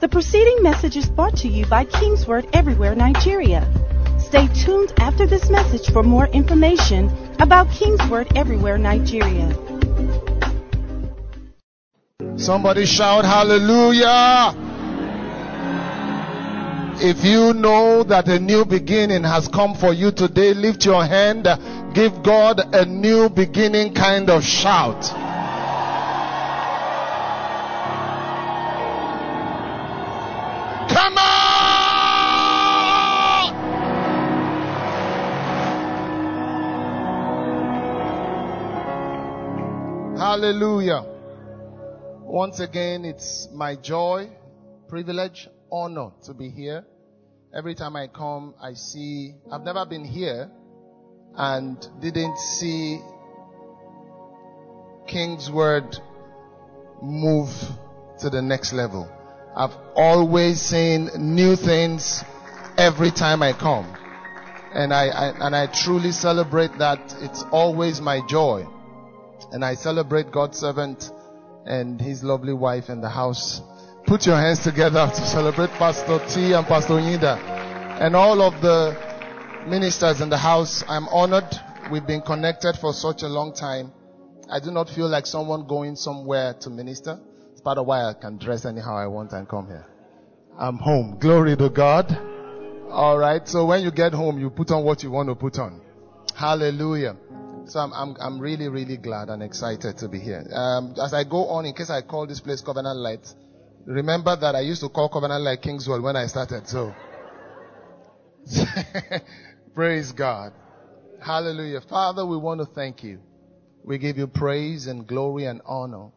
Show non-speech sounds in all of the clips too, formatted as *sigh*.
The preceding message is brought to you by Kingsword Everywhere Nigeria. Stay tuned after this message for more information about Kingsword Everywhere Nigeria. Somebody shout hallelujah. If you know that a new beginning has come for you today, lift your hand, give God a new beginning kind of shout. Hallelujah. Once again, it's my joy, privilege, honor to be here. Every time I come, I see, I've never been here and didn't see King's Word move to the next level. I've always seen new things every time I come. And I, I, and I truly celebrate that. It's always my joy. And I celebrate God's servant and his lovely wife in the house. Put your hands together to celebrate Pastor T and Pastor Yida and all of the ministers in the house. I'm honored. We've been connected for such a long time. I do not feel like someone going somewhere to minister. It's part of why I can dress anyhow I want and come here. I'm home. Glory to God. Alright. So when you get home, you put on what you want to put on. Hallelujah. So I'm, I'm, I'm really, really glad and excited to be here. Um, as I go on, in case I call this place Covenant Light, remember that I used to call Covenant Light Kingsword when I started. So, *laughs* praise God. Hallelujah. Father, we want to thank you. We give you praise and glory and honor.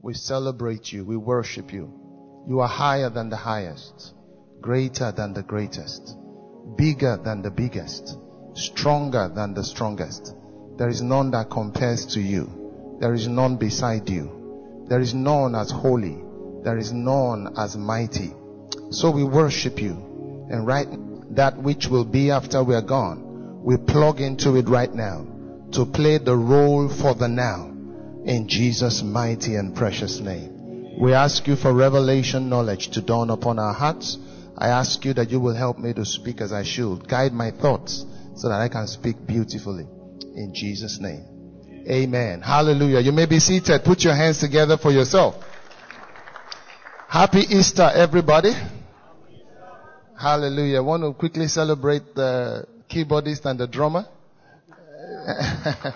We celebrate you. We worship you. You are higher than the highest, greater than the greatest, bigger than the biggest, stronger than the strongest. There is none that compares to you. There is none beside you. There is none as holy. There is none as mighty. So we worship you. And right that which will be after we are gone, we plug into it right now to play the role for the now in Jesus' mighty and precious name. We ask you for revelation knowledge to dawn upon our hearts. I ask you that you will help me to speak as I should. Guide my thoughts so that I can speak beautifully in Jesus' name. Amen. Hallelujah. You may be seated. Put your hands together for yourself. Happy Easter, everybody. Hallelujah. I want to quickly celebrate the keyboardist and the drummer. *laughs*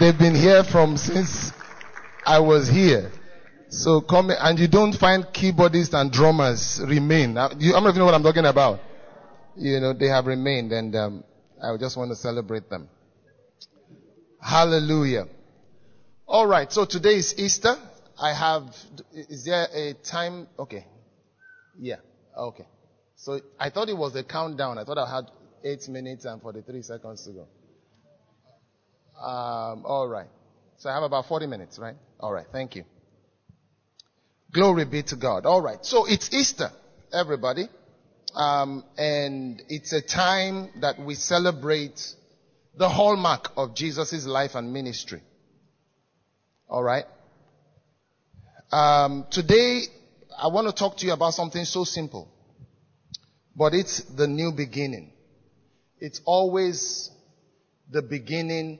They've been here from since I was here. So come and you don't find keyboardists and drummers remain. Many of you know what I'm talking about? You know, they have remained and um, I just want to celebrate them. Hallelujah. All right. So today is Easter. I have, is there a time? Okay. Yeah. Okay. So I thought it was a countdown. I thought I had eight minutes and 43 seconds to go. Um, all right. So I have about 40 minutes, right? All right. Thank you. Glory be to God. All right. So it's Easter, everybody. Um, and it's a time that we celebrate the hallmark of Jesus' life and ministry. All right. Um, today, I want to talk to you about something so simple, but it's the new beginning. It's always the beginning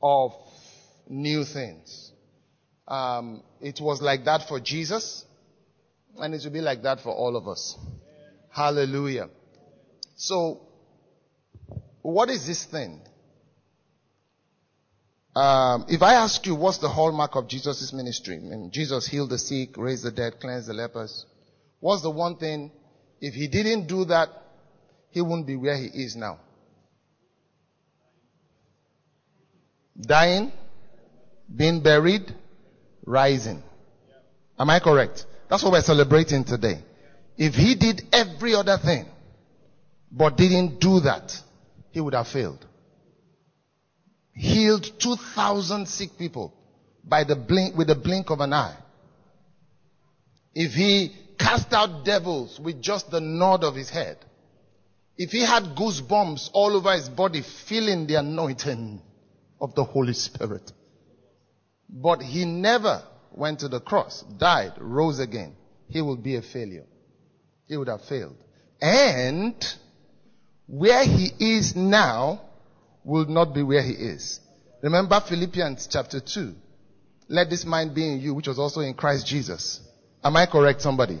of new things. Um, it was like that for Jesus, and it will be like that for all of us. Hallelujah. So, what is this thing? Um, if I ask you what's the hallmark of Jesus' ministry, mean, Jesus healed the sick, raised the dead, cleansed the lepers. What's the one thing, if he didn't do that, he wouldn't be where he is now? Dying, being buried, rising. Am I correct? That's what we're celebrating today. If he did every other thing, but didn't do that, he would have failed. Healed 2,000 sick people by the blink, with the blink of an eye. If he cast out devils with just the nod of his head. If he had goosebumps all over his body, feeling the anointing of the Holy Spirit. But he never went to the cross, died, rose again. he would be a failure. He would have failed. And where he is now will not be where he is. Remember Philippians chapter 2. Let this mind be in you, which was also in Christ Jesus. Am I correct, somebody?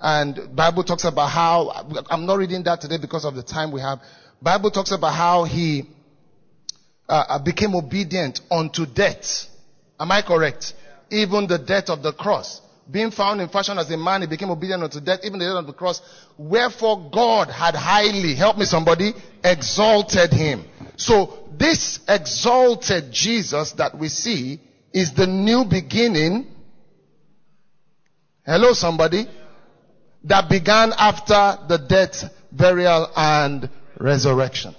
And Bible talks about how, I'm not reading that today because of the time we have. Bible talks about how he uh, uh became obedient unto death. Am I correct? Even the death of the cross. Being found in fashion as a man, he became obedient unto death, even the death of the cross. Wherefore God had highly, help me somebody, exalted him. So this exalted Jesus that we see is the new beginning. Hello somebody. That began after the death, burial and resurrection.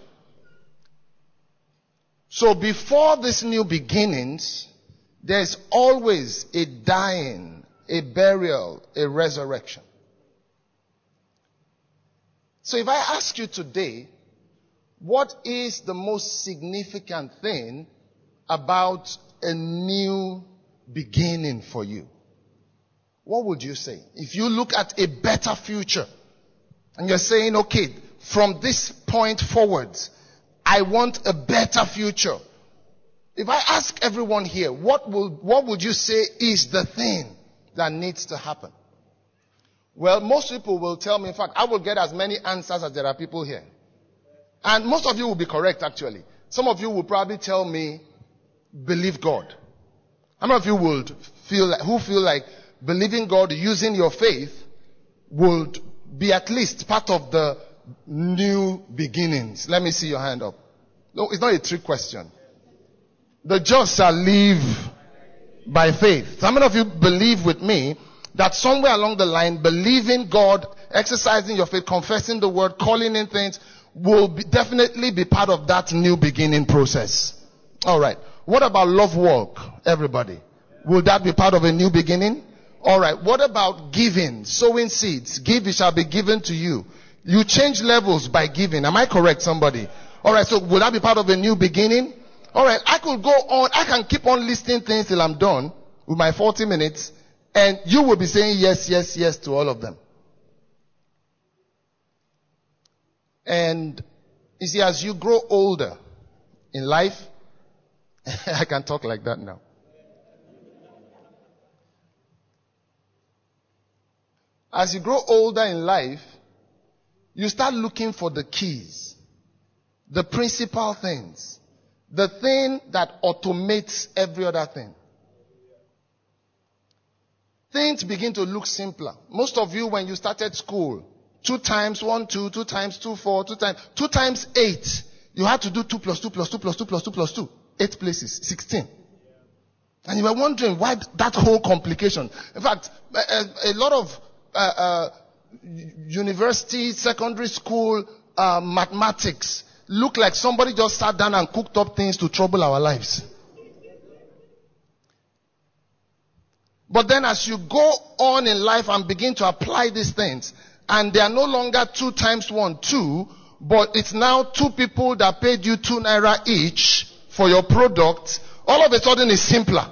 So before this new beginnings, there's always a dying, a burial, a resurrection. So if I ask you today, what is the most significant thing about a new beginning for you? What would you say? If you look at a better future and you're saying, okay, from this point forward, I want a better future. If I ask everyone here, what will, what would you say is the thing that needs to happen? Well, most people will tell me, in fact, I will get as many answers as there are people here. And most of you will be correct, actually. Some of you will probably tell me, believe God. How many of you would feel like, who feel like believing God using your faith would be at least part of the new beginnings? Let me see your hand up. No, it's not a trick question. The just shall live by faith. Many of you believe with me that somewhere along the line, believing God, exercising your faith, confessing the word, calling in things, will be, definitely be part of that new beginning process. Alright. What about love work, everybody? Will that be part of a new beginning? Alright. What about giving, sowing seeds? Give, it shall be given to you. You change levels by giving. Am I correct, somebody? Alright, so will that be part of a new beginning? Alright, I could go on, I can keep on listing things till I'm done with my 40 minutes, and you will be saying yes, yes, yes to all of them. And you see, as you grow older in life, *laughs* I can talk like that now. As you grow older in life, you start looking for the keys, the principal things, the thing that automates every other thing. Things begin to look simpler. Most of you, when you started school, Two times one, two, two times two, four, two times, two times eight. You had to do two plus two plus two plus two plus two plus two. Eight places, sixteen. And you were wondering why that whole complication. In fact, a, a lot of uh, uh, university, secondary school uh, mathematics look like somebody just sat down and cooked up things to trouble our lives. But then as you go on in life and begin to apply these things, and they are no longer two times one, two, but it's now two people that paid you two naira each for your product, all of a sudden it's simpler.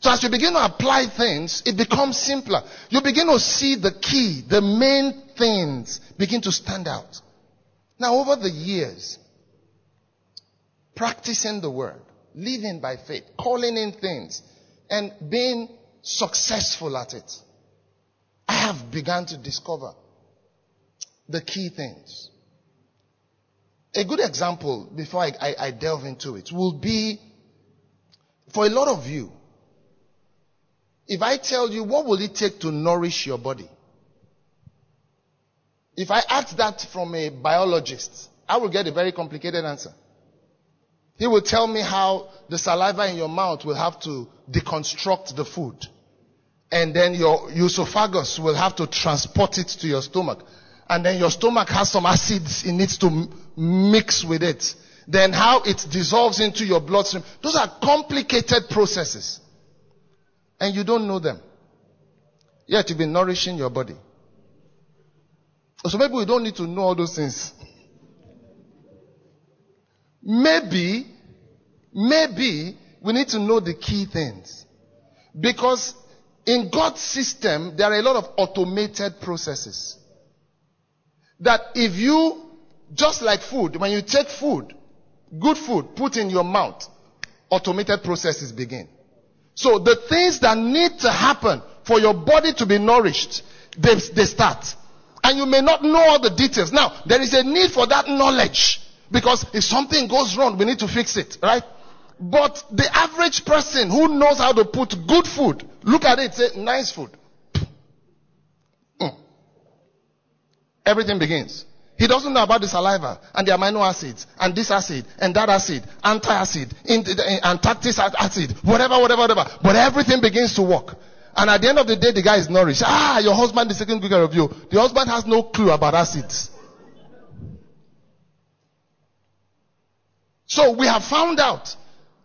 So as you begin to apply things, it becomes simpler. You begin to see the key, the main things begin to stand out. Now over the years, practicing the word, living by faith, calling in things, and being successful at it. I have begun to discover the key things. A good example, before I, I, I delve into it, will be for a lot of you. If I tell you what will it take to nourish your body? If I ask that from a biologist, I will get a very complicated answer. He will tell me how the saliva in your mouth will have to deconstruct the food and then your esophagus will have to transport it to your stomach. And then your stomach has some acids it needs to mix with it. Then how it dissolves into your bloodstream. Those are complicated processes. And you don't know them. Yet you've been nourishing your body. So maybe we don't need to know all those things. Maybe, maybe we need to know the key things. Because in God's system, there are a lot of automated processes. That if you, just like food, when you take food, good food, put in your mouth, automated processes begin. So the things that need to happen for your body to be nourished, they, they start. And you may not know all the details. Now, there is a need for that knowledge. Because if something goes wrong, we need to fix it, right? But the average person who knows how to put good food, look at it, say nice food. Mm. Everything begins. He doesn't know about the saliva and the amino acids and this acid and that acid, anti-acid, antarctic acid, whatever, whatever, whatever. But everything begins to work. And at the end of the day, the guy is nourished. Ah, your husband is taking good care of you. The husband has no clue about acids. So we have found out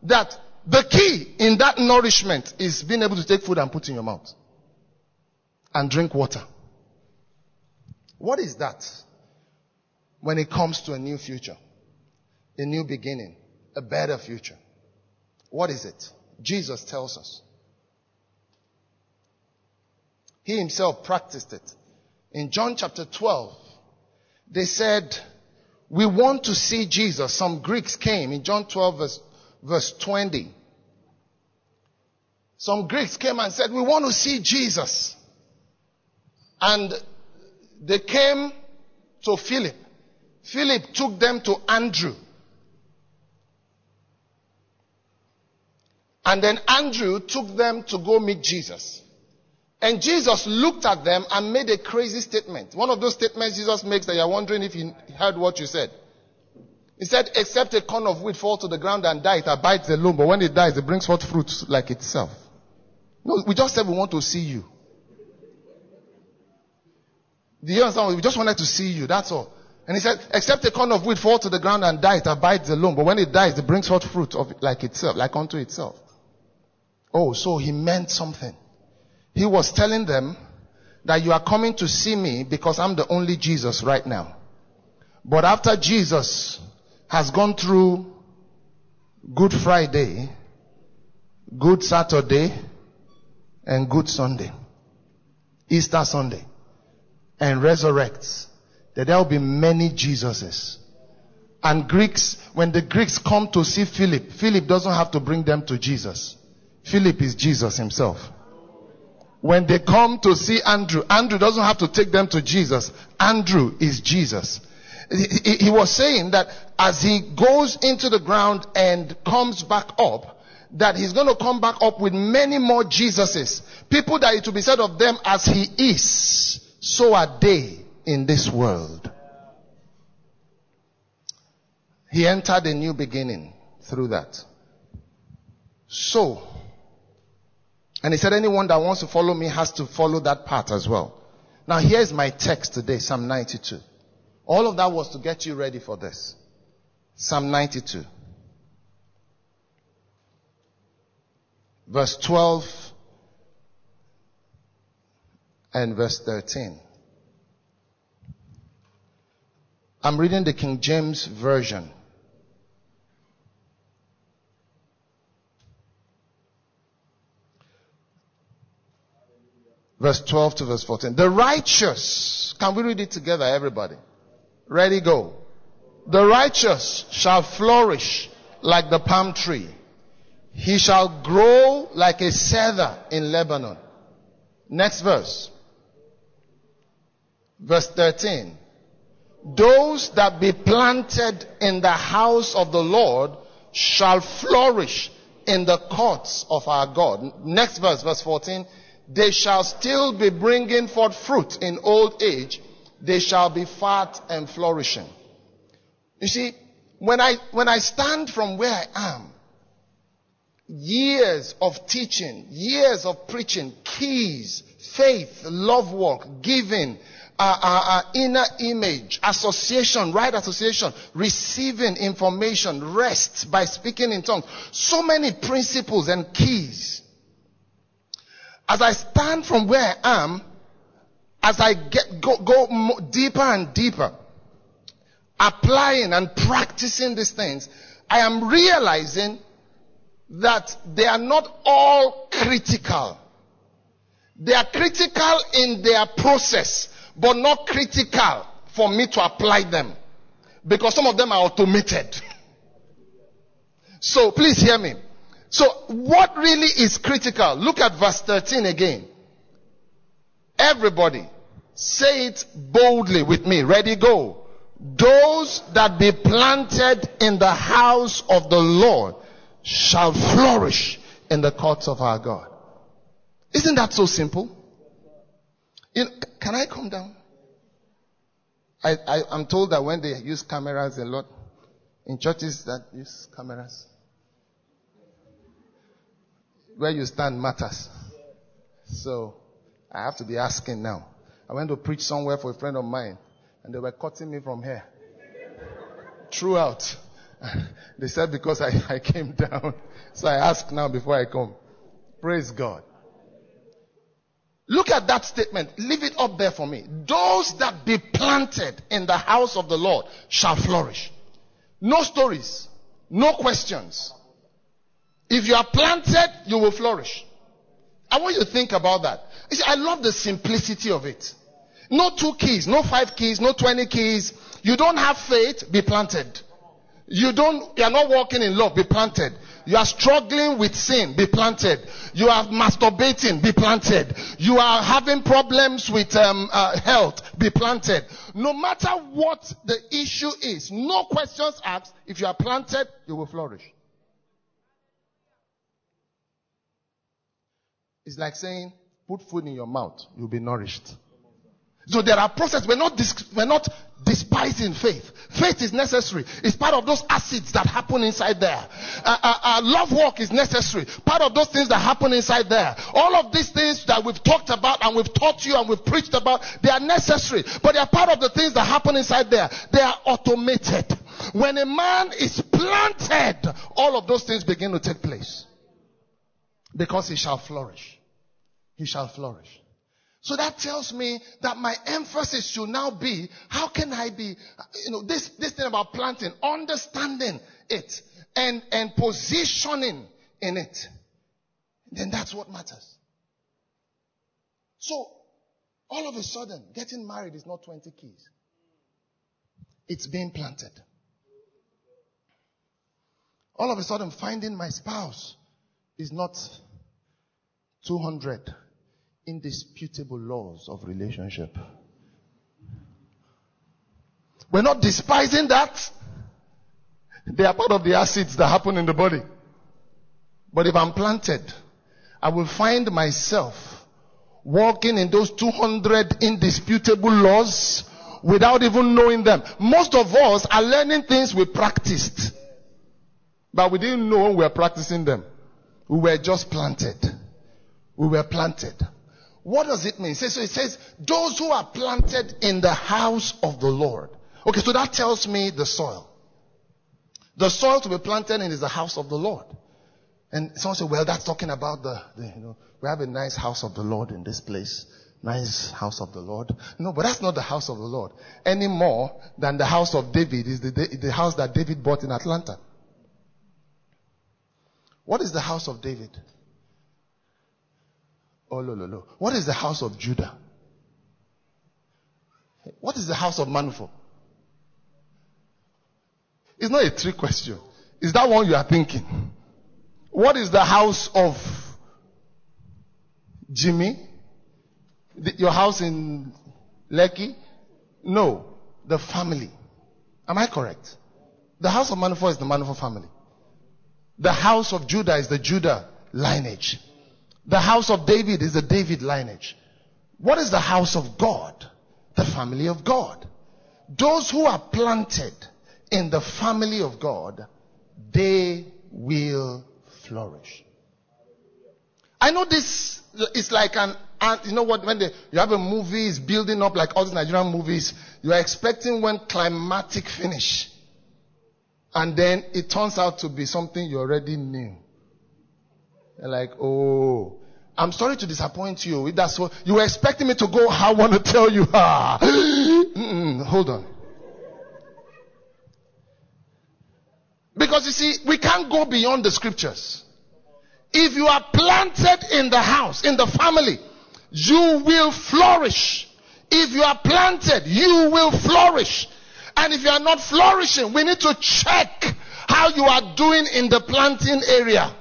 that the key in that nourishment is being able to take food and put in your mouth and drink water. What is that when it comes to a new future, a new beginning, a better future? What is it? Jesus tells us. He himself practiced it. In John chapter 12, they said, we want to see Jesus. Some Greeks came in John 12 verse verse 20. Some Greeks came and said, we want to see Jesus. And they came to Philip. Philip took them to Andrew. And then Andrew took them to go meet Jesus. And Jesus looked at them and made a crazy statement. One of those statements Jesus makes that you're wondering if he heard what you said. He said, except a corn of wheat fall to the ground and die, it abides alone. But when it dies, it brings forth fruit like itself. No, we just said we want to see you. Do you understand? We just wanted to see you. That's all. And he said, except a corn of wheat fall to the ground and die, it abides alone. But when it dies, it brings forth fruit of like itself, like unto itself. Oh, so he meant something. He was telling them that you are coming to see me because I'm the only Jesus right now. But after Jesus has gone through Good Friday, Good Saturday, and Good Sunday, Easter Sunday, and resurrects, that there will be many Jesuses. And Greeks, when the Greeks come to see Philip, Philip doesn't have to bring them to Jesus. Philip is Jesus himself. When they come to see Andrew, Andrew doesn't have to take them to Jesus. Andrew is Jesus. He, he was saying that as he goes into the ground and comes back up, that he's going to come back up with many more Jesuses. People that it will be said of them as he is, so are they in this world. He entered a new beginning through that. So, and he said anyone that wants to follow me has to follow that path as well. Now here's my text today, Psalm 92. All of that was to get you ready for this. Psalm 92. Verse 12 and verse 13. I'm reading the King James Version. Verse 12 to verse 14. The righteous. Can we read it together, everybody? Ready, go. The righteous shall flourish like the palm tree. He shall grow like a cedar in Lebanon. Next verse. Verse 13. Those that be planted in the house of the Lord shall flourish in the courts of our God. Next verse, verse 14. They shall still be bringing forth fruit in old age they shall be fat and flourishing. You see, when I, when I stand from where I am, years of teaching, years of preaching, keys, faith, love work, giving, uh, inner image, association, right association, receiving information, rest by speaking in tongues. So many principles and keys. As I stand from where I am, as I get, go, go deeper and deeper, applying and practicing these things, I am realizing that they are not all critical. They are critical in their process, but not critical for me to apply them. Because some of them are automated. *laughs* so please hear me. So what really is critical? Look at verse 13 again. Everybody, say it boldly with me. Ready, go. Those that be planted in the house of the Lord shall flourish in the courts of our God. Isn't that so simple? You know, can I come down? I, I, am told that when they use cameras a lot, in churches that use cameras, where you stand matters. So, I have to be asking now. I went to preach somewhere for a friend of mine, and they were cutting me from here. Throughout. *laughs* they said because I, *laughs* I came down. So I ask now before I come. Praise God. Look at that statement. Leave it up there for me. Those that be planted in the house of the Lord shall flourish. No stories. No questions. If you are planted, you will flourish. I want you to think about that. See, I love the simplicity of it. No two keys, no five keys, no 20 keys. You don't have faith, be planted. You don't, you are not walking in love, be planted. You are struggling with sin, be planted. You are masturbating, be planted. You are having problems with um, uh, health, be planted. No matter what the issue is, no questions asked. If you are planted, you will flourish. It's like saying, put food in your mouth, you'll be nourished. So there are processes. We're not, dis- we're not despising faith. Faith is necessary. It's part of those acids that happen inside there. Uh, uh, uh, love work is necessary. Part of those things that happen inside there. All of these things that we've talked about and we've taught you and we've preached about, they are necessary. But they are part of the things that happen inside there. They are automated. When a man is planted, all of those things begin to take place. Because he shall flourish. He shall flourish. So that tells me that my emphasis should now be, how can I be, you know, this, this thing about planting, understanding it and, and positioning in it. Then that's what matters. So, all of a sudden, getting married is not 20 keys. It's being planted. All of a sudden, finding my spouse is not 200 indisputable laws of relationship. We're not despising that. They are part of the acids that happen in the body. But if I'm planted, I will find myself walking in those 200 indisputable laws without even knowing them. Most of us are learning things we practiced, but we didn't know we were practicing them. We were just planted. We were planted. What does it mean? So it says, those who are planted in the house of the Lord. Okay, so that tells me the soil. The soil to be planted in is the house of the Lord. And someone said, well, that's talking about the, the, you know, we have a nice house of the Lord in this place. Nice house of the Lord. No, but that's not the house of the Lord. Any more than the house of David is the, the, the house that David bought in Atlanta. What is the house of David? Oh, no, no, no. What is the house of Judah? What is the house of Manufor? It's not a trick question. Is that one you are thinking? What is the house of Jimmy? The, your house in Lekki? No. The family. Am I correct? The house of Manufor is the Manufo family. The house of Judah is the Judah lineage. The house of David is the David lineage. What is the house of God? The family of God. Those who are planted in the family of God, they will flourish. I know this is like an, you know what, when the, you have a movie is building up like all these Nigerian movies, you are expecting one climatic finish. And then it turns out to be something you already knew. Like, oh, I'm sorry to disappoint you. That's what you were expecting me to go. *laughs* I want to tell you. *laughs* Ah. hold on. Because you see, we can't go beyond the scriptures. If you are planted in the house, in the family, you will flourish. If you are planted, you will flourish. And if you are not flourishing, we need to check how you are doing in the planting area.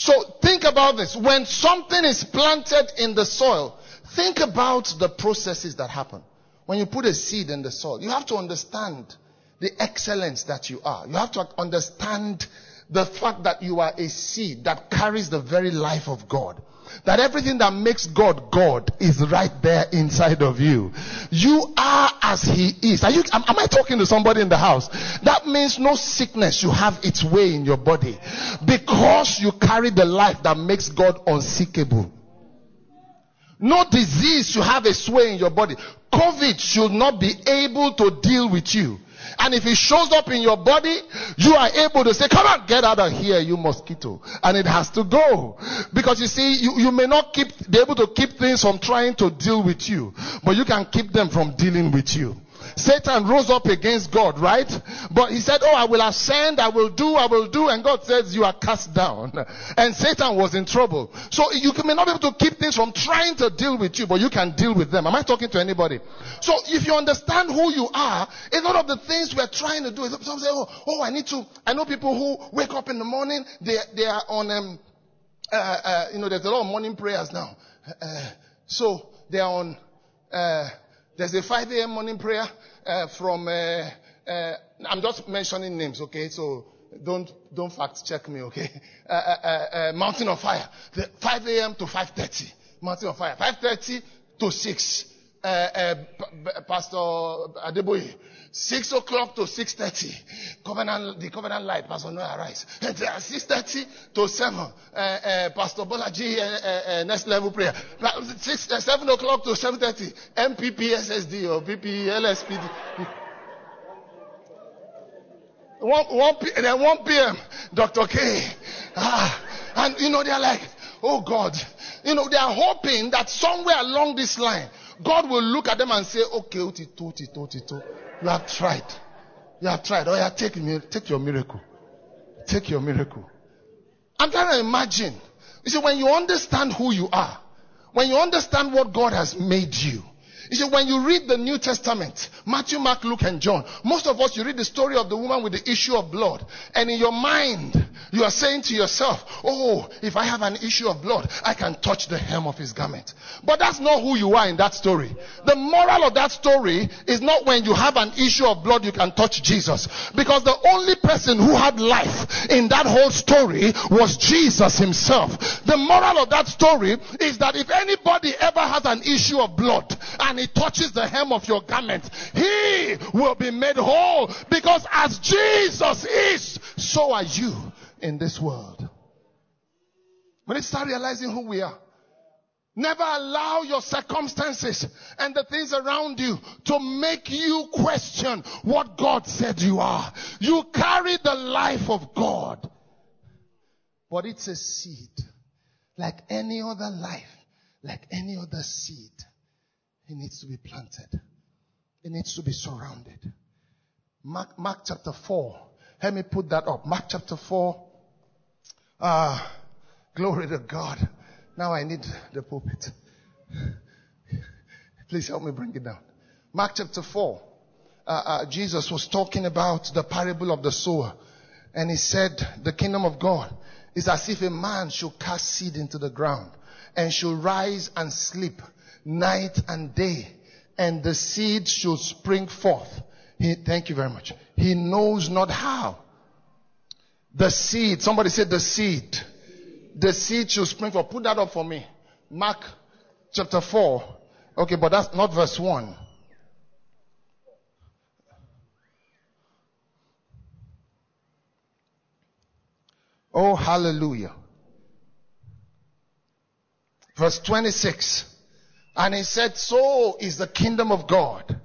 So think about this. When something is planted in the soil, think about the processes that happen. When you put a seed in the soil, you have to understand the excellence that you are. You have to understand the fact that you are a seed that carries the very life of God. That everything that makes God God is right there inside of you. You are as He is. Are you, am, am I talking to somebody in the house? That means no sickness you have its way in your body because you carry the life that makes God unsickable. No disease should have a sway in your body. COVID should not be able to deal with you and if it shows up in your body, you are able to say, come on, get out of here, you mosquito. And it has to go. Because you see, you, you may not keep, be able to keep things from trying to deal with you, but you can keep them from dealing with you. Satan rose up against God, right? But he said, Oh, I will ascend, I will do, I will do. And God says, You are cast down. And Satan was in trouble. So you may not be able to keep things from trying to deal with you, but you can deal with them. Am I talking to anybody? So if you understand who you are, a lot of the things we're trying to do, is some say, Oh, oh I need to, I know people who wake up in the morning, they, they are on, um, uh, uh, you know, there's a lot of morning prayers now. Uh, so they are on, uh, there's a 5 a.m. morning prayer uh, from. Uh, uh, I'm just mentioning names, okay? So don't don't fact check me, okay? Uh, uh, uh, Mountain of Fire, the 5 a.m. to 5:30. Mountain of Fire, 5:30 to 6. Pastor Adeboye, 6 o'clock to 6.30. Covenant, the covenant light, Pastor Noah arise. 6.30 to 7. Uh, uh, Pastor Bolaji, uh, uh, uh, next level prayer. Six, uh, 7 o'clock to 7.30. MPP SSD or PP LSPD. 1, 1 p- then 1 p.m. Dr. K. Ah, and you know, they're like, oh God. You know, they are hoping that somewhere along this line, God will look at them and say, okay, Otito, Otito, Otito. You have tried. You have tried. Oh, yeah, take, take your miracle. Take your miracle. I'm trying to imagine. You see, when you understand who you are, when you understand what God has made you, you see, when you read the New Testament, Matthew, Mark, Luke, and John, most of us, you read the story of the woman with the issue of blood. And in your mind, you are saying to yourself, oh, if I have an issue of blood, I can touch the hem of his garment. But that's not who you are in that story. The moral of that story is not when you have an issue of blood, you can touch Jesus. Because the only person who had life in that whole story was Jesus himself. The moral of that story is that if anybody ever has an issue of blood and he touches the hem of your garment, he will be made whole. Because as Jesus is, so are you in this world. When you start realizing who we are, never allow your circumstances and the things around you to make you question what God said you are. You carry the life of God. But it's a seed. Like any other life, like any other seed. It needs to be planted. It needs to be surrounded. Mark, Mark chapter 4. Let me put that up. Mark chapter 4. Ah, glory to God. Now I need the pulpit. Please help me bring it down. Mark chapter 4. Uh, uh, Jesus was talking about the parable of the sower. And he said, the kingdom of God is as if a man should cast seed into the ground and should rise and sleep night and day, and the seed should spring forth. He, thank you very much. He knows not how. The seed, somebody said the seed. The seed should spring forth. Put that up for me. Mark chapter 4. Okay, but that's not verse 1. Oh, hallelujah. Verse 26. And he said, so is the kingdom of God.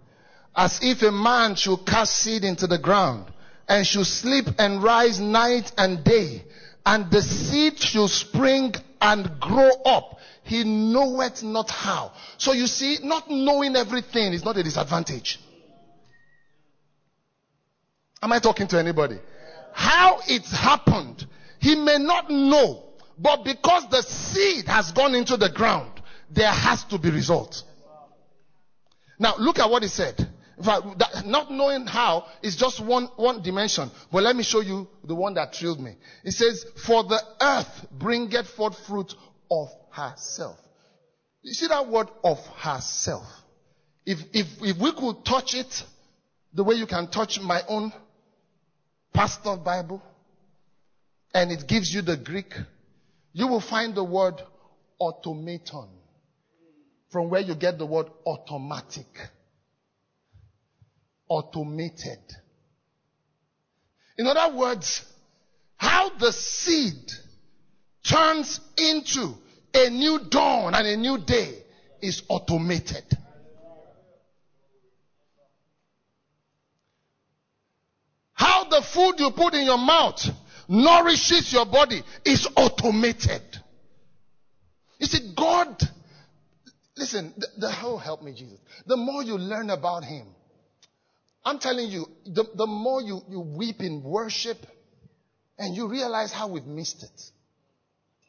As if a man should cast seed into the ground and should sleep and rise night and day and the seed should spring and grow up. He knoweth not how. So you see, not knowing everything is not a disadvantage. Am I talking to anybody? How it's happened, he may not know, but because the seed has gone into the ground, there has to be result. Now look at what he said. Fact, not knowing how is just one, one dimension. But let me show you the one that thrilled me. It says, for the earth bringeth forth fruit of herself. You see that word of herself? If, if, if we could touch it the way you can touch my own pastor Bible, and it gives you the Greek, you will find the word automaton from where you get the word automatic automated. In other words, how the seed turns into a new dawn and a new day is automated. How the food you put in your mouth nourishes your body is automated. You see, God, listen, the, the help me, Jesus. The more you learn about Him, I'm telling you, the, the more you, you weep in worship and you realize how we've missed it.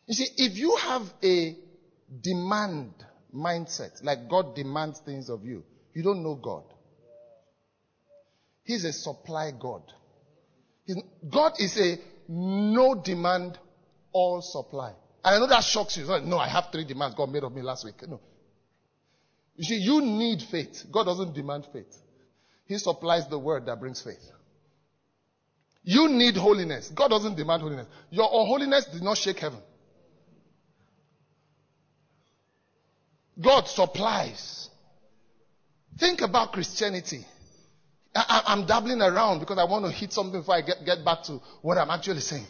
You see, if you have a demand mindset, like God demands things of you, you don't know God. He's a supply God. He's, God is a no demand, all supply. And I know that shocks you. No, I have three demands God made of me last week. No. You see, you need faith. God doesn't demand faith. He supplies the word that brings faith. You need holiness. God doesn't demand holiness. Your unholiness did not shake heaven. God supplies. Think about Christianity. I, am dabbling around because I want to hit something before I get, get back to what I'm actually saying.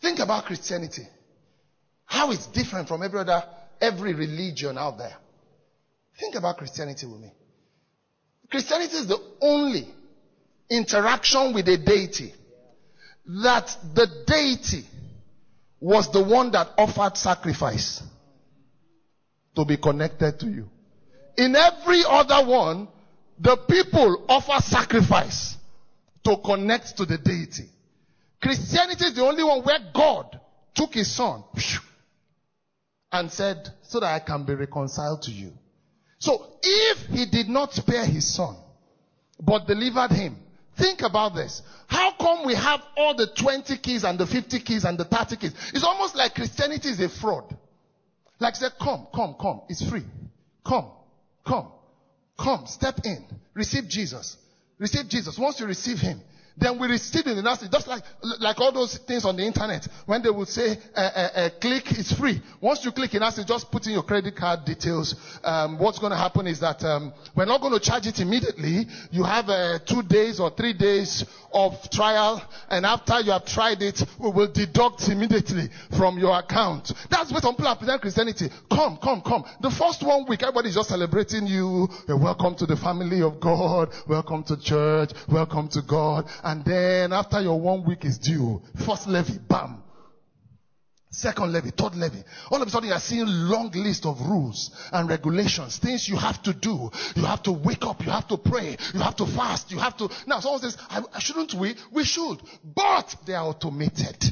Think about Christianity. How it's different from every other, every religion out there. Think about Christianity with me. Christianity is the only interaction with a deity that the deity was the one that offered sacrifice to be connected to you. In every other one, the people offer sacrifice to connect to the deity. Christianity is the only one where God took his son and said, so that I can be reconciled to you. So if he did not spare his son, but delivered him, think about this. How come we have all the 20 keys and the 50 keys and the 30 keys? It's almost like Christianity is a fraud. Like say, come, come, come. It's free. Come, come, come. Step in. Receive Jesus. Receive Jesus. Once you receive him, then we receive it in us. Just like, like all those things on the internet, when they would say, uh, uh, uh, click, it's free. Once you click in us, just put in your credit card details. Um, what's going to happen is that um, we're not going to charge it immediately. You have two days or three days of trial, and after you have tried it, we will deduct immediately from your account. That's what some people present Christianity. Come, come, come. The first one week, everybody's just celebrating you. Welcome to the family of God. Welcome to church. Welcome to God. And then after your one week is due, first levy, bam. Second levy, third levy. All of a sudden you are seeing long list of rules and regulations, things you have to do. You have to wake up, you have to pray, you have to fast, you have to. Now someone says, shouldn't we? We should. But they are automated.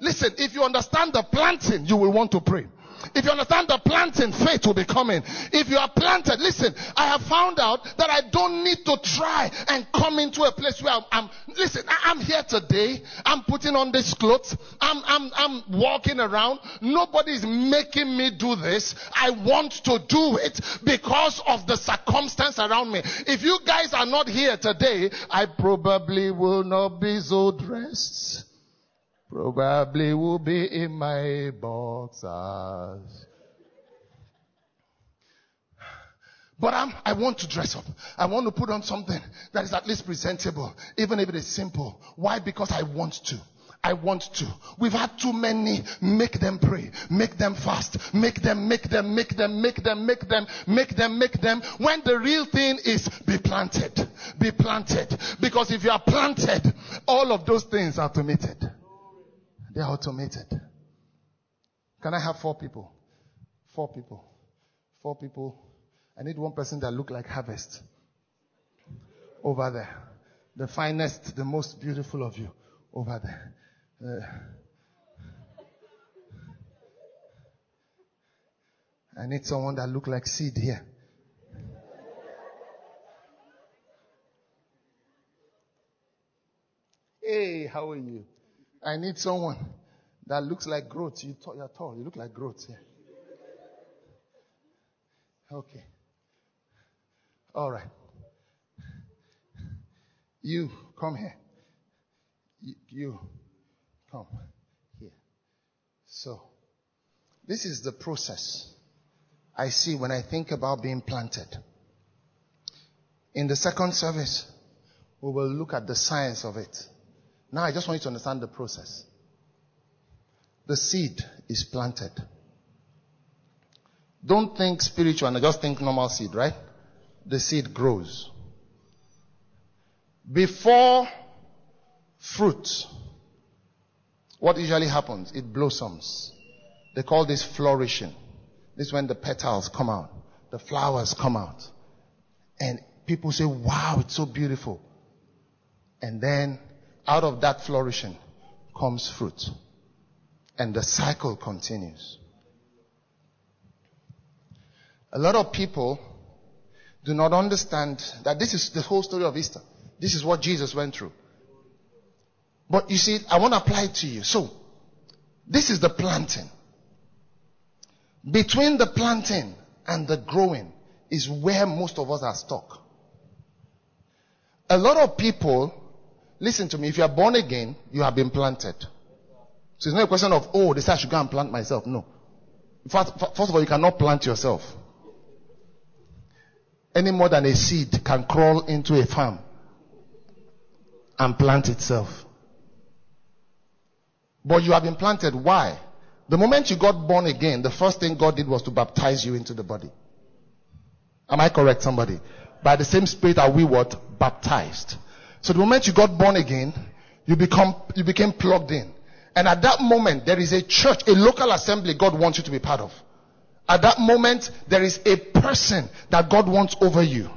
Listen, if you understand the planting, you will want to pray. If you understand the planting, faith will be coming. If you are planted, listen, I have found out that I don't need to try and come into a place where I'm, I'm listen, I, am here today. I'm putting on this clothes. I'm, I'm, I'm walking around. Nobody is making me do this. I want to do it because of the circumstance around me. If you guys are not here today, I probably will not be so dressed. Probably will be in my boxers. But I'm, I want to dress up. I want to put on something that is at least presentable, even if it is simple. Why? Because I want to. I want to. We've had too many make them pray, make them fast, make them, make them, make them, make them, make them, make them, make them. When the real thing is be planted, be planted. Because if you are planted, all of those things are automated. They're automated. Can I have four people? Four people. Four people. I need one person that look like harvest. Over there. The finest, the most beautiful of you. Over there. Uh, I need someone that look like seed here. Hey, how are you? I need someone that looks like growth. You you're tall. You look like growth here. Okay. All right. You come here. You, you come here. So, this is the process I see when I think about being planted. In the second service, we will look at the science of it. Now I just want you to understand the process. The seed is planted. Don't think spiritual and just think normal seed, right? The seed grows. Before fruit, what usually happens? It blossoms. They call this flourishing. This is when the petals come out, the flowers come out. And people say, wow, it's so beautiful. And then out of that flourishing comes fruit. And the cycle continues. A lot of people do not understand that this is the whole story of Easter. This is what Jesus went through. But you see, I want to apply it to you. So, this is the planting. Between the planting and the growing is where most of us are stuck. A lot of people Listen to me. If you are born again, you have been planted. So it's not a question of, oh, they say I should go and plant myself. No. First, first of all, you cannot plant yourself. Any more than a seed can crawl into a farm and plant itself. But you have been planted. Why? The moment you got born again, the first thing God did was to baptize you into the body. Am I correct, somebody? By the same spirit are we what? Baptized. So the moment you got born again, you become, you became plugged in. And at that moment, there is a church, a local assembly God wants you to be part of. At that moment, there is a person that God wants over you.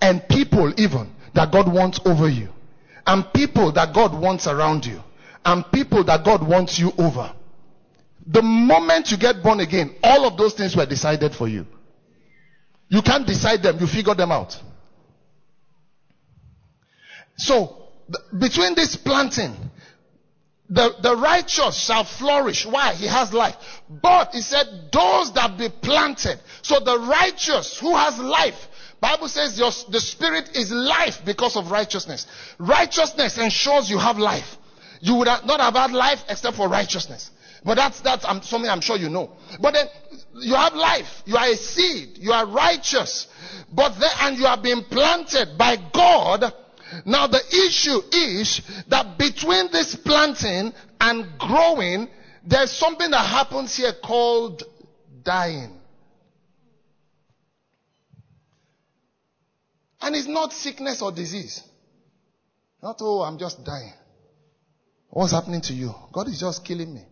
And people even that God wants over you. And people that God wants around you. And people that God wants you over. The moment you get born again, all of those things were decided for you. You can't decide them, you figure them out. So, between this planting, the, the righteous shall flourish. Why? He has life. But he said, those that be planted. So the righteous who has life, Bible says your, the spirit is life because of righteousness. Righteousness ensures you have life. You would have not have had life except for righteousness. But that's, that's um, something I'm sure you know. But then you have life. You are a seed. You are righteous. But then, and you have been planted by God now the issue is that between this planting and growing, there's something that happens here called dying. And it's not sickness or disease. Not, oh, I'm just dying. What's happening to you? God is just killing me.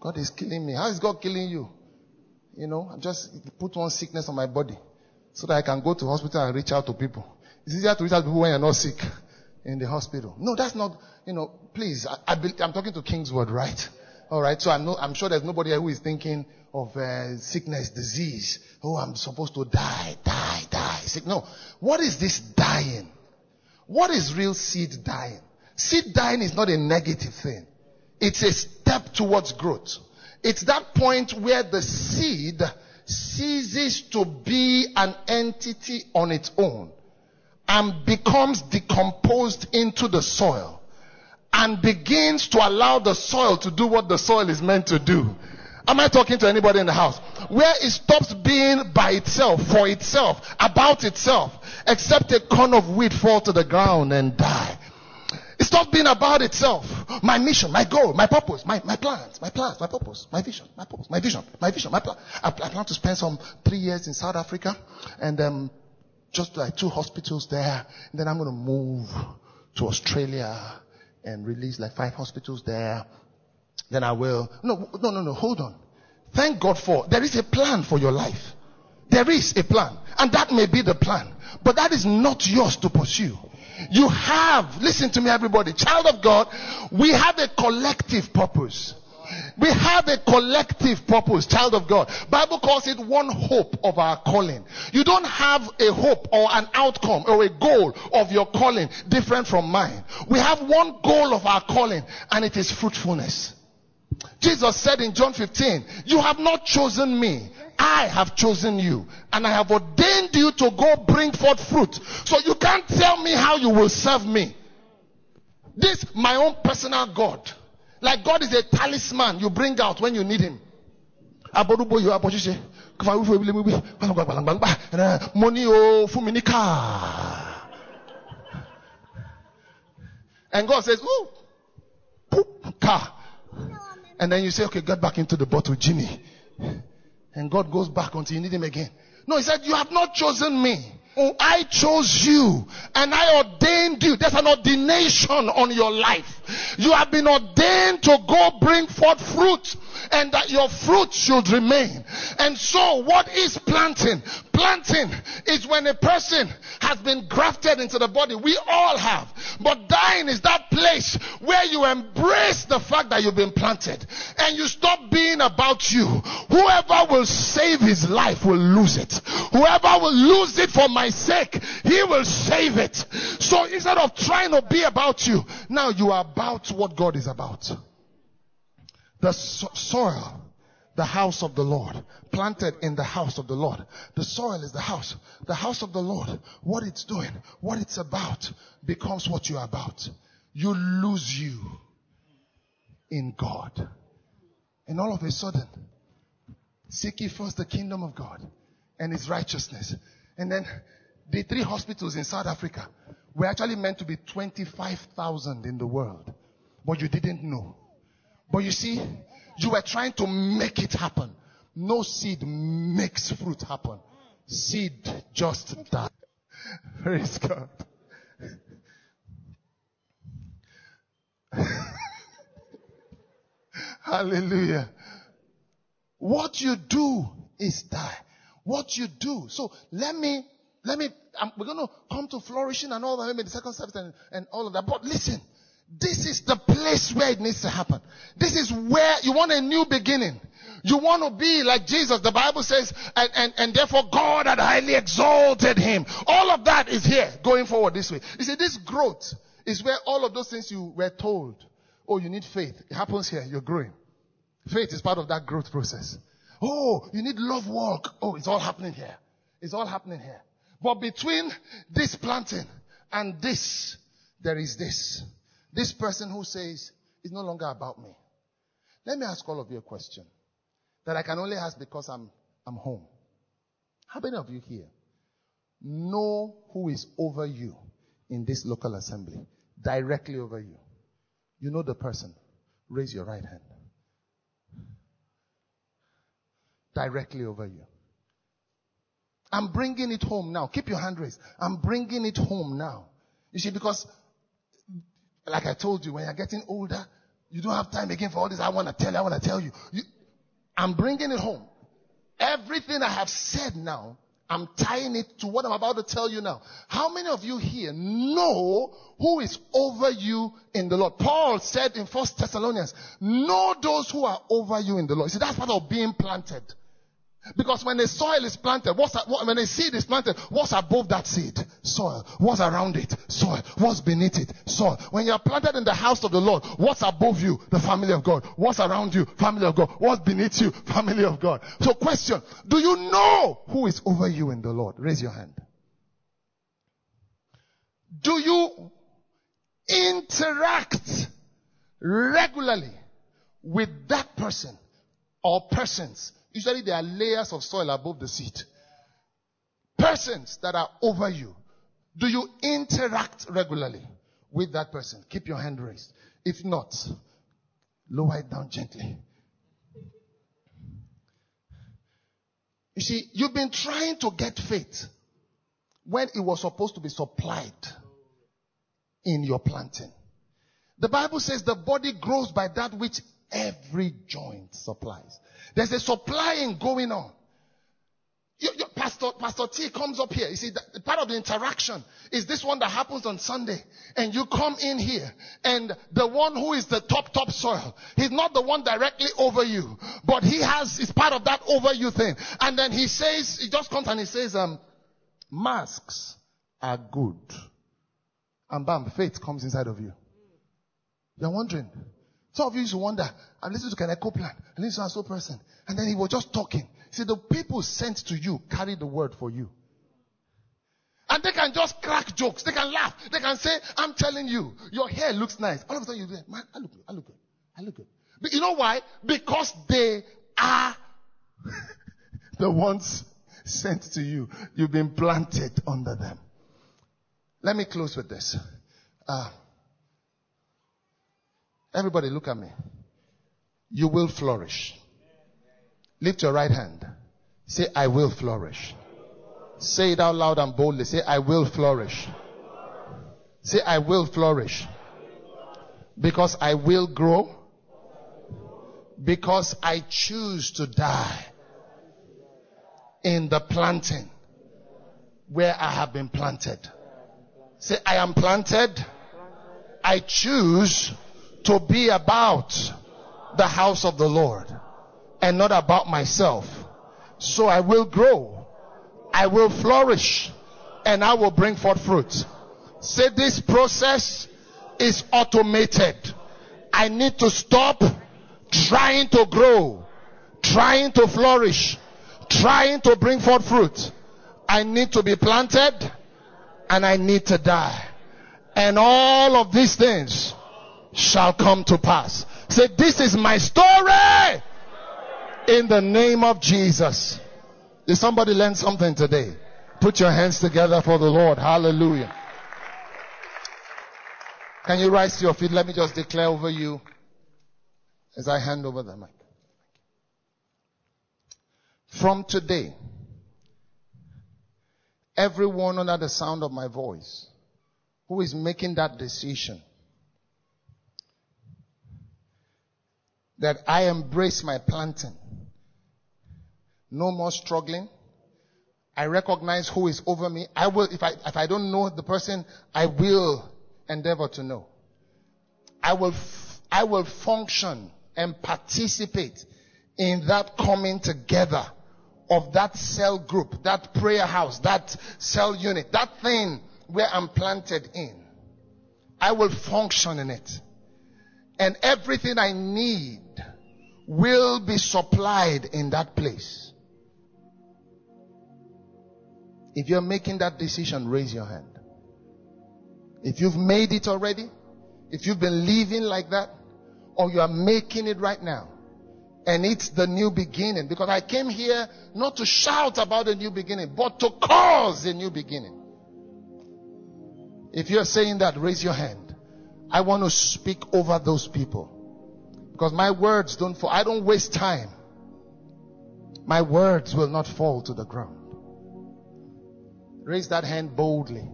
God is killing me. How is God killing you? You know, I just put one sickness on my body so that I can go to hospital and reach out to people. It's easier to reach out to people when you're not sick in the hospital. No, that's not, you know, please, I, am talking to Kingsword, right? Alright, so I'm, no, I'm sure there's nobody who is thinking of uh, sickness, disease. Oh, I'm supposed to die, die, die. Sick. No. What is this dying? What is real seed dying? Seed dying is not a negative thing. It's a step towards growth. It's that point where the seed ceases to be an entity on its own and becomes decomposed into the soil and begins to allow the soil to do what the soil is meant to do. Am I talking to anybody in the house? Where it stops being by itself, for itself, about itself, except a corn of wheat fall to the ground and die. It stops being about itself. My mission, my goal, my purpose, my, my plans, my plans, my purpose, my vision, my purpose, my vision, my vision, my plan. I, I plan to spend some three years in South Africa and um, just like two hospitals there. And then I'm going to move to Australia and release like five hospitals there. Then I will. No, no, no, no. Hold on. Thank God for, there is a plan for your life. There is a plan. And that may be the plan. But that is not yours to pursue. You have, listen to me everybody, child of God, we have a collective purpose. We have a collective purpose, child of God. Bible calls it one hope of our calling. You don't have a hope or an outcome or a goal of your calling different from mine. We have one goal of our calling and it is fruitfulness. Jesus said in John 15, you have not chosen me. I have chosen you and I have ordained you to go bring forth fruit. So you can't tell me how you will serve me. This, my own personal God. Like God is a talisman you bring out when you need him. Money. And God says, Ooh, poop, car. And then you say, okay, get back into the bottle, Jimmy. And God goes back until you need him again. No, he said, you have not chosen me. I chose you and I ordained you. There's an ordination on your life. You have been ordained to go bring forth fruit and that your fruit should remain. And so what is planting? Planting is when a person has been grafted into the body. We all have. But dying is that place where you embrace the fact that you've been planted and you stop being about you. Whoever will save his life will lose it. Whoever will lose it for my sake, he will save it. So instead of trying to be about you, now you are about what God is about. The so- soil, the house of the Lord, planted in the house of the Lord. The soil is the house. The house of the Lord, what it's doing, what it's about, becomes what you're about. You lose you in God. And all of a sudden, seek ye first the kingdom of God and his righteousness. And then the three hospitals in South Africa were actually meant to be 25,000 in the world. But you didn't know. But you see, you were trying to make it happen. No seed makes fruit happen. Seed just die. *laughs* Praise God. *laughs* Hallelujah. What you do is die. What you do. So let me, let me, I'm, we're going to come to flourishing and all that, maybe the second service and, and all of that. But listen, this is the place where it needs to happen. This is where you want a new beginning. You want to be like Jesus. The Bible says, and, and, and therefore God had highly exalted him. All of that is here going forward this way. You see, this growth is where all of those things you were told. Oh, you need faith. It happens here. You're growing. Faith is part of that growth process. Oh, you need love walk. Oh, it's all happening here. It's all happening here. But between this planting and this, there is this. This person who says, it's no longer about me. Let me ask all of you a question that I can only ask because I'm, I'm home. How many of you here know who is over you in this local assembly? Directly over you. You know the person. Raise your right hand. Directly over you. I'm bringing it home now. Keep your hand raised. I'm bringing it home now. You see, because like I told you, when you're getting older, you don't have time again for all this. I want to tell you, I want to tell you. you. I'm bringing it home. Everything I have said now, I'm tying it to what I'm about to tell you now. How many of you here know who is over you in the Lord? Paul said in First Thessalonians, know those who are over you in the Lord. See, that's part of being planted. Because when the soil is planted, what's when a seed is planted, what's above that seed? Soil. What's around it? Soil. What's beneath it? Soil. When you are planted in the house of the Lord, what's above you? The family of God. What's around you? Family of God. What's beneath you? *laughs* Family of God. So question, do you know who is over you in the Lord? Raise your hand. Do you interact regularly with that person or persons Usually there are layers of soil above the seed. Persons that are over you. Do you interact regularly with that person? Keep your hand raised. If not, lower it down gently. You see, you've been trying to get faith when it was supposed to be supplied in your planting. The Bible says the body grows by that which every joint supplies. There's a supplying going on. You, you, Pastor, Pastor T comes up here. You see, part of the interaction is this one that happens on Sunday. And you come in here and the one who is the top, top soil, he's not the one directly over you, but he has, is part of that over you thing. And then he says, he just comes and he says, um, masks are good. And bam, faith comes inside of you. You're wondering. Some of you to wonder, I listened to Kenneth Copeland, I listened to so person, and then he was just talking. See, the people sent to you carry the word for you. And they can just crack jokes. They can laugh. They can say, I'm telling you, your hair looks nice. All of a sudden you say, man, I look good. I look good. I look good. But you know why? Because they are *laughs* the ones sent to you. You've been planted under them. Let me close with this. Uh, everybody look at me. You will flourish. Lift your right hand. Say, I will flourish. Say it out loud and boldly. Say, I will flourish. Say, I will flourish. Because I will grow. Because I choose to die in the planting where I have been planted. Say, I am planted. I choose to be about the house of the Lord and not about myself. So I will grow. I will flourish and I will bring forth fruit. Say this process is automated. I need to stop trying to grow, trying to flourish, trying to bring forth fruit. I need to be planted and I need to die. And all of these things shall come to pass. Say, this is my story in the name of Jesus. Did somebody learn something today? Put your hands together for the Lord. Hallelujah. Can you rise to your feet? Let me just declare over you as I hand over the mic. From today, everyone under the sound of my voice who is making that decision that I embrace my planting. No more struggling. I recognize who is over me. I will, if I, if I don't know the person, I will endeavor to know. I will, I will function and participate in that coming together of that cell group, that prayer house, that cell unit, that thing where I'm planted in. I will function in it. And everything I need will be supplied in that place. If you're making that decision, raise your hand. If you've made it already, if you've been living like that, or you are making it right now, and it's the new beginning. Because I came here not to shout about a new beginning, but to cause a new beginning. If you're saying that, raise your hand. I want to speak over those people. Because my words don't fall. I don't waste time. My words will not fall to the ground. Raise that hand boldly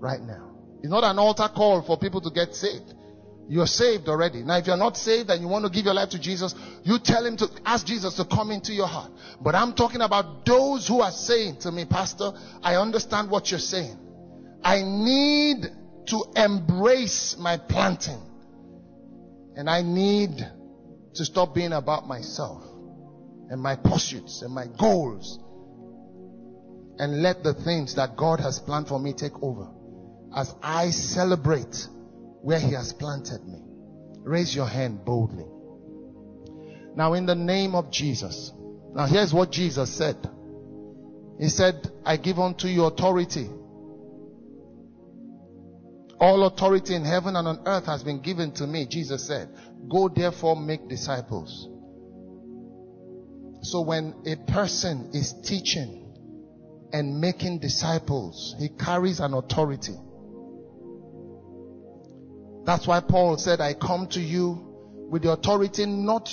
right now. It's not an altar call for people to get saved. You're saved already. Now, if you're not saved and you want to give your life to Jesus, you tell him to ask Jesus to come into your heart. But I'm talking about those who are saying to me, Pastor, I understand what you're saying. I need to embrace my planting. And I need to stop being about myself and my pursuits and my goals and let the things that God has planned for me take over as I celebrate where He has planted me. Raise your hand boldly. Now, in the name of Jesus. Now, here's what Jesus said. He said, I give unto you authority. All authority in heaven and on earth has been given to me, Jesus said. Go therefore make disciples. So when a person is teaching and making disciples, he carries an authority. That's why Paul said, I come to you with the authority not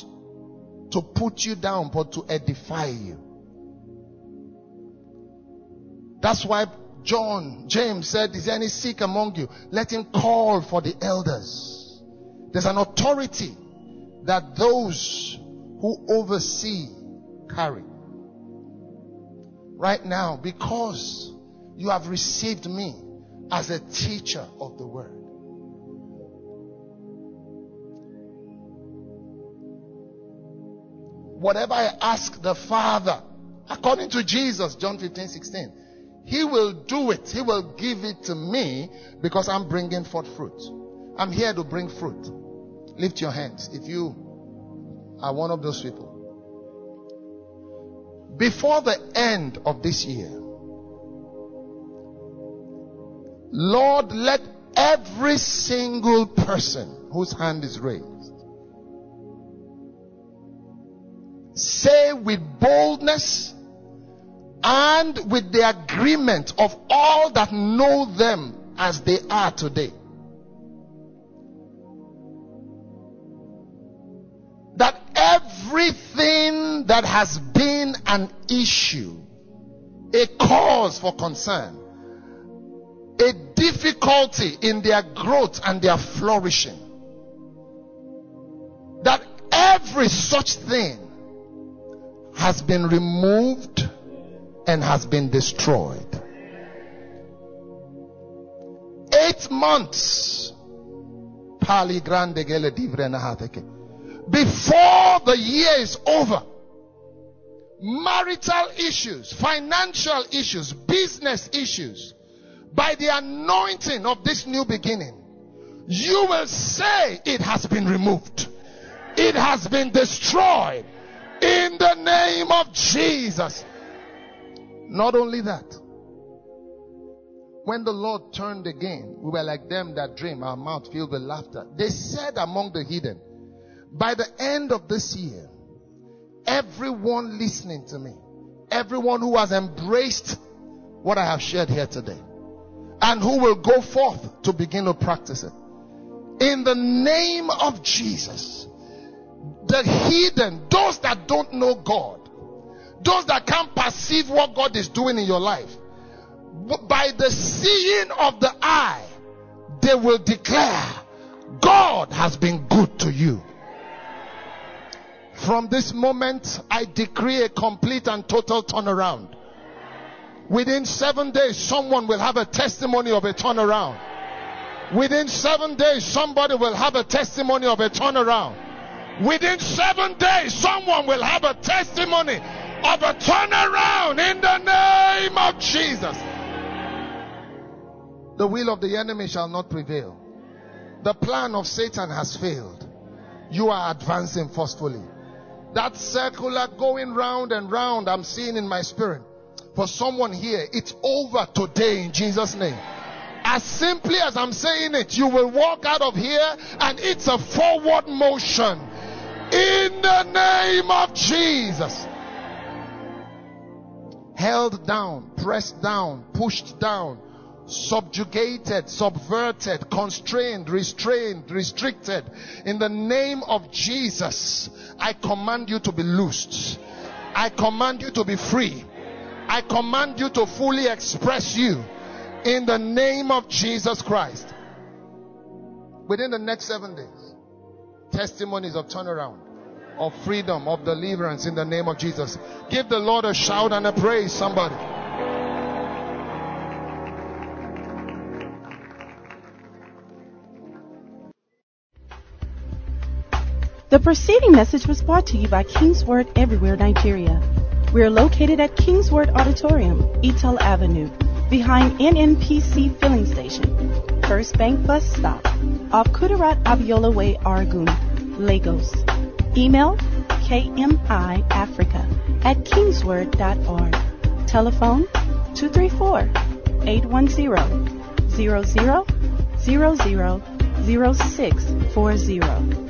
to put you down, but to edify you. That's why John, James said, Is there any sick among you? Let him call for the elders. There's an authority that those who oversee carry. right now because you have received me as a teacher of the word. Whatever I ask the Father, according to Jesus, John 15, 16, He will do it. He will give it to me because I'm bringing forth fruit. I'm here to bring fruit. Lift your hands if you are one of those people. Before the end of this year, Lord, let every single person whose hand is raised say with boldness and with the agreement of all that know them as they are today. That everything that has been an issue, a cause for concern, a difficulty in their growth and their flourishing, that every such thing has been removed and has been destroyed. Eight months. Before the year is over, marital issues, financial issues, business issues, by the anointing of this new beginning, you will say it has been removed. It has been destroyed in the name of Jesus. Not only that, when the Lord turned again, we were like them that dream, our mouth filled with laughter. They said among the hidden, by the end of this year, everyone listening to me, everyone who has embraced what I have shared here today, and who will go forth to begin to practice it, in the name of Jesus, the hidden, those that don't know God, those that can't perceive what God is doing in your life, by the seeing of the eye, they will declare, God has been good to you. From this moment, I decree a complete and total turnaround. Within seven days, someone will have a testimony of a turnaround. Within seven days, somebody will have a testimony of a turnaround. Within seven days, someone will have a testimony of a turnaround in the name of Jesus. The will of the enemy shall not prevail. The plan of Satan has failed. You are advancing forcefully. That circular going round and round I'm seeing in my spirit. For someone here, it's over today in Jesus' name. As simply as I'm saying it, you will walk out of here and it's a forward motion. In the name of Jesus. Held down, pressed down, pushed down, subjugated, subverted, constrained, restrained, restricted. In the name of Jesus, I command you to be loosed. I command you to be free. I command you to fully express you in the name of Jesus Christ. Within the next seven days, testimonies of turnaround, of freedom, of deliverance in the name of Jesus. Give the Lord a shout and a praise, somebody. The preceding message was brought to you by Kingsword Everywhere Nigeria. We are located at Kingsword Auditorium, Etal Avenue, behind NNPC Filling Station, First Bank Bus Stop, off Kudirat Abiola Way, Oregun, Lagos. Email kmiafrica at kingsword.org. Telephone 234-810-00000640.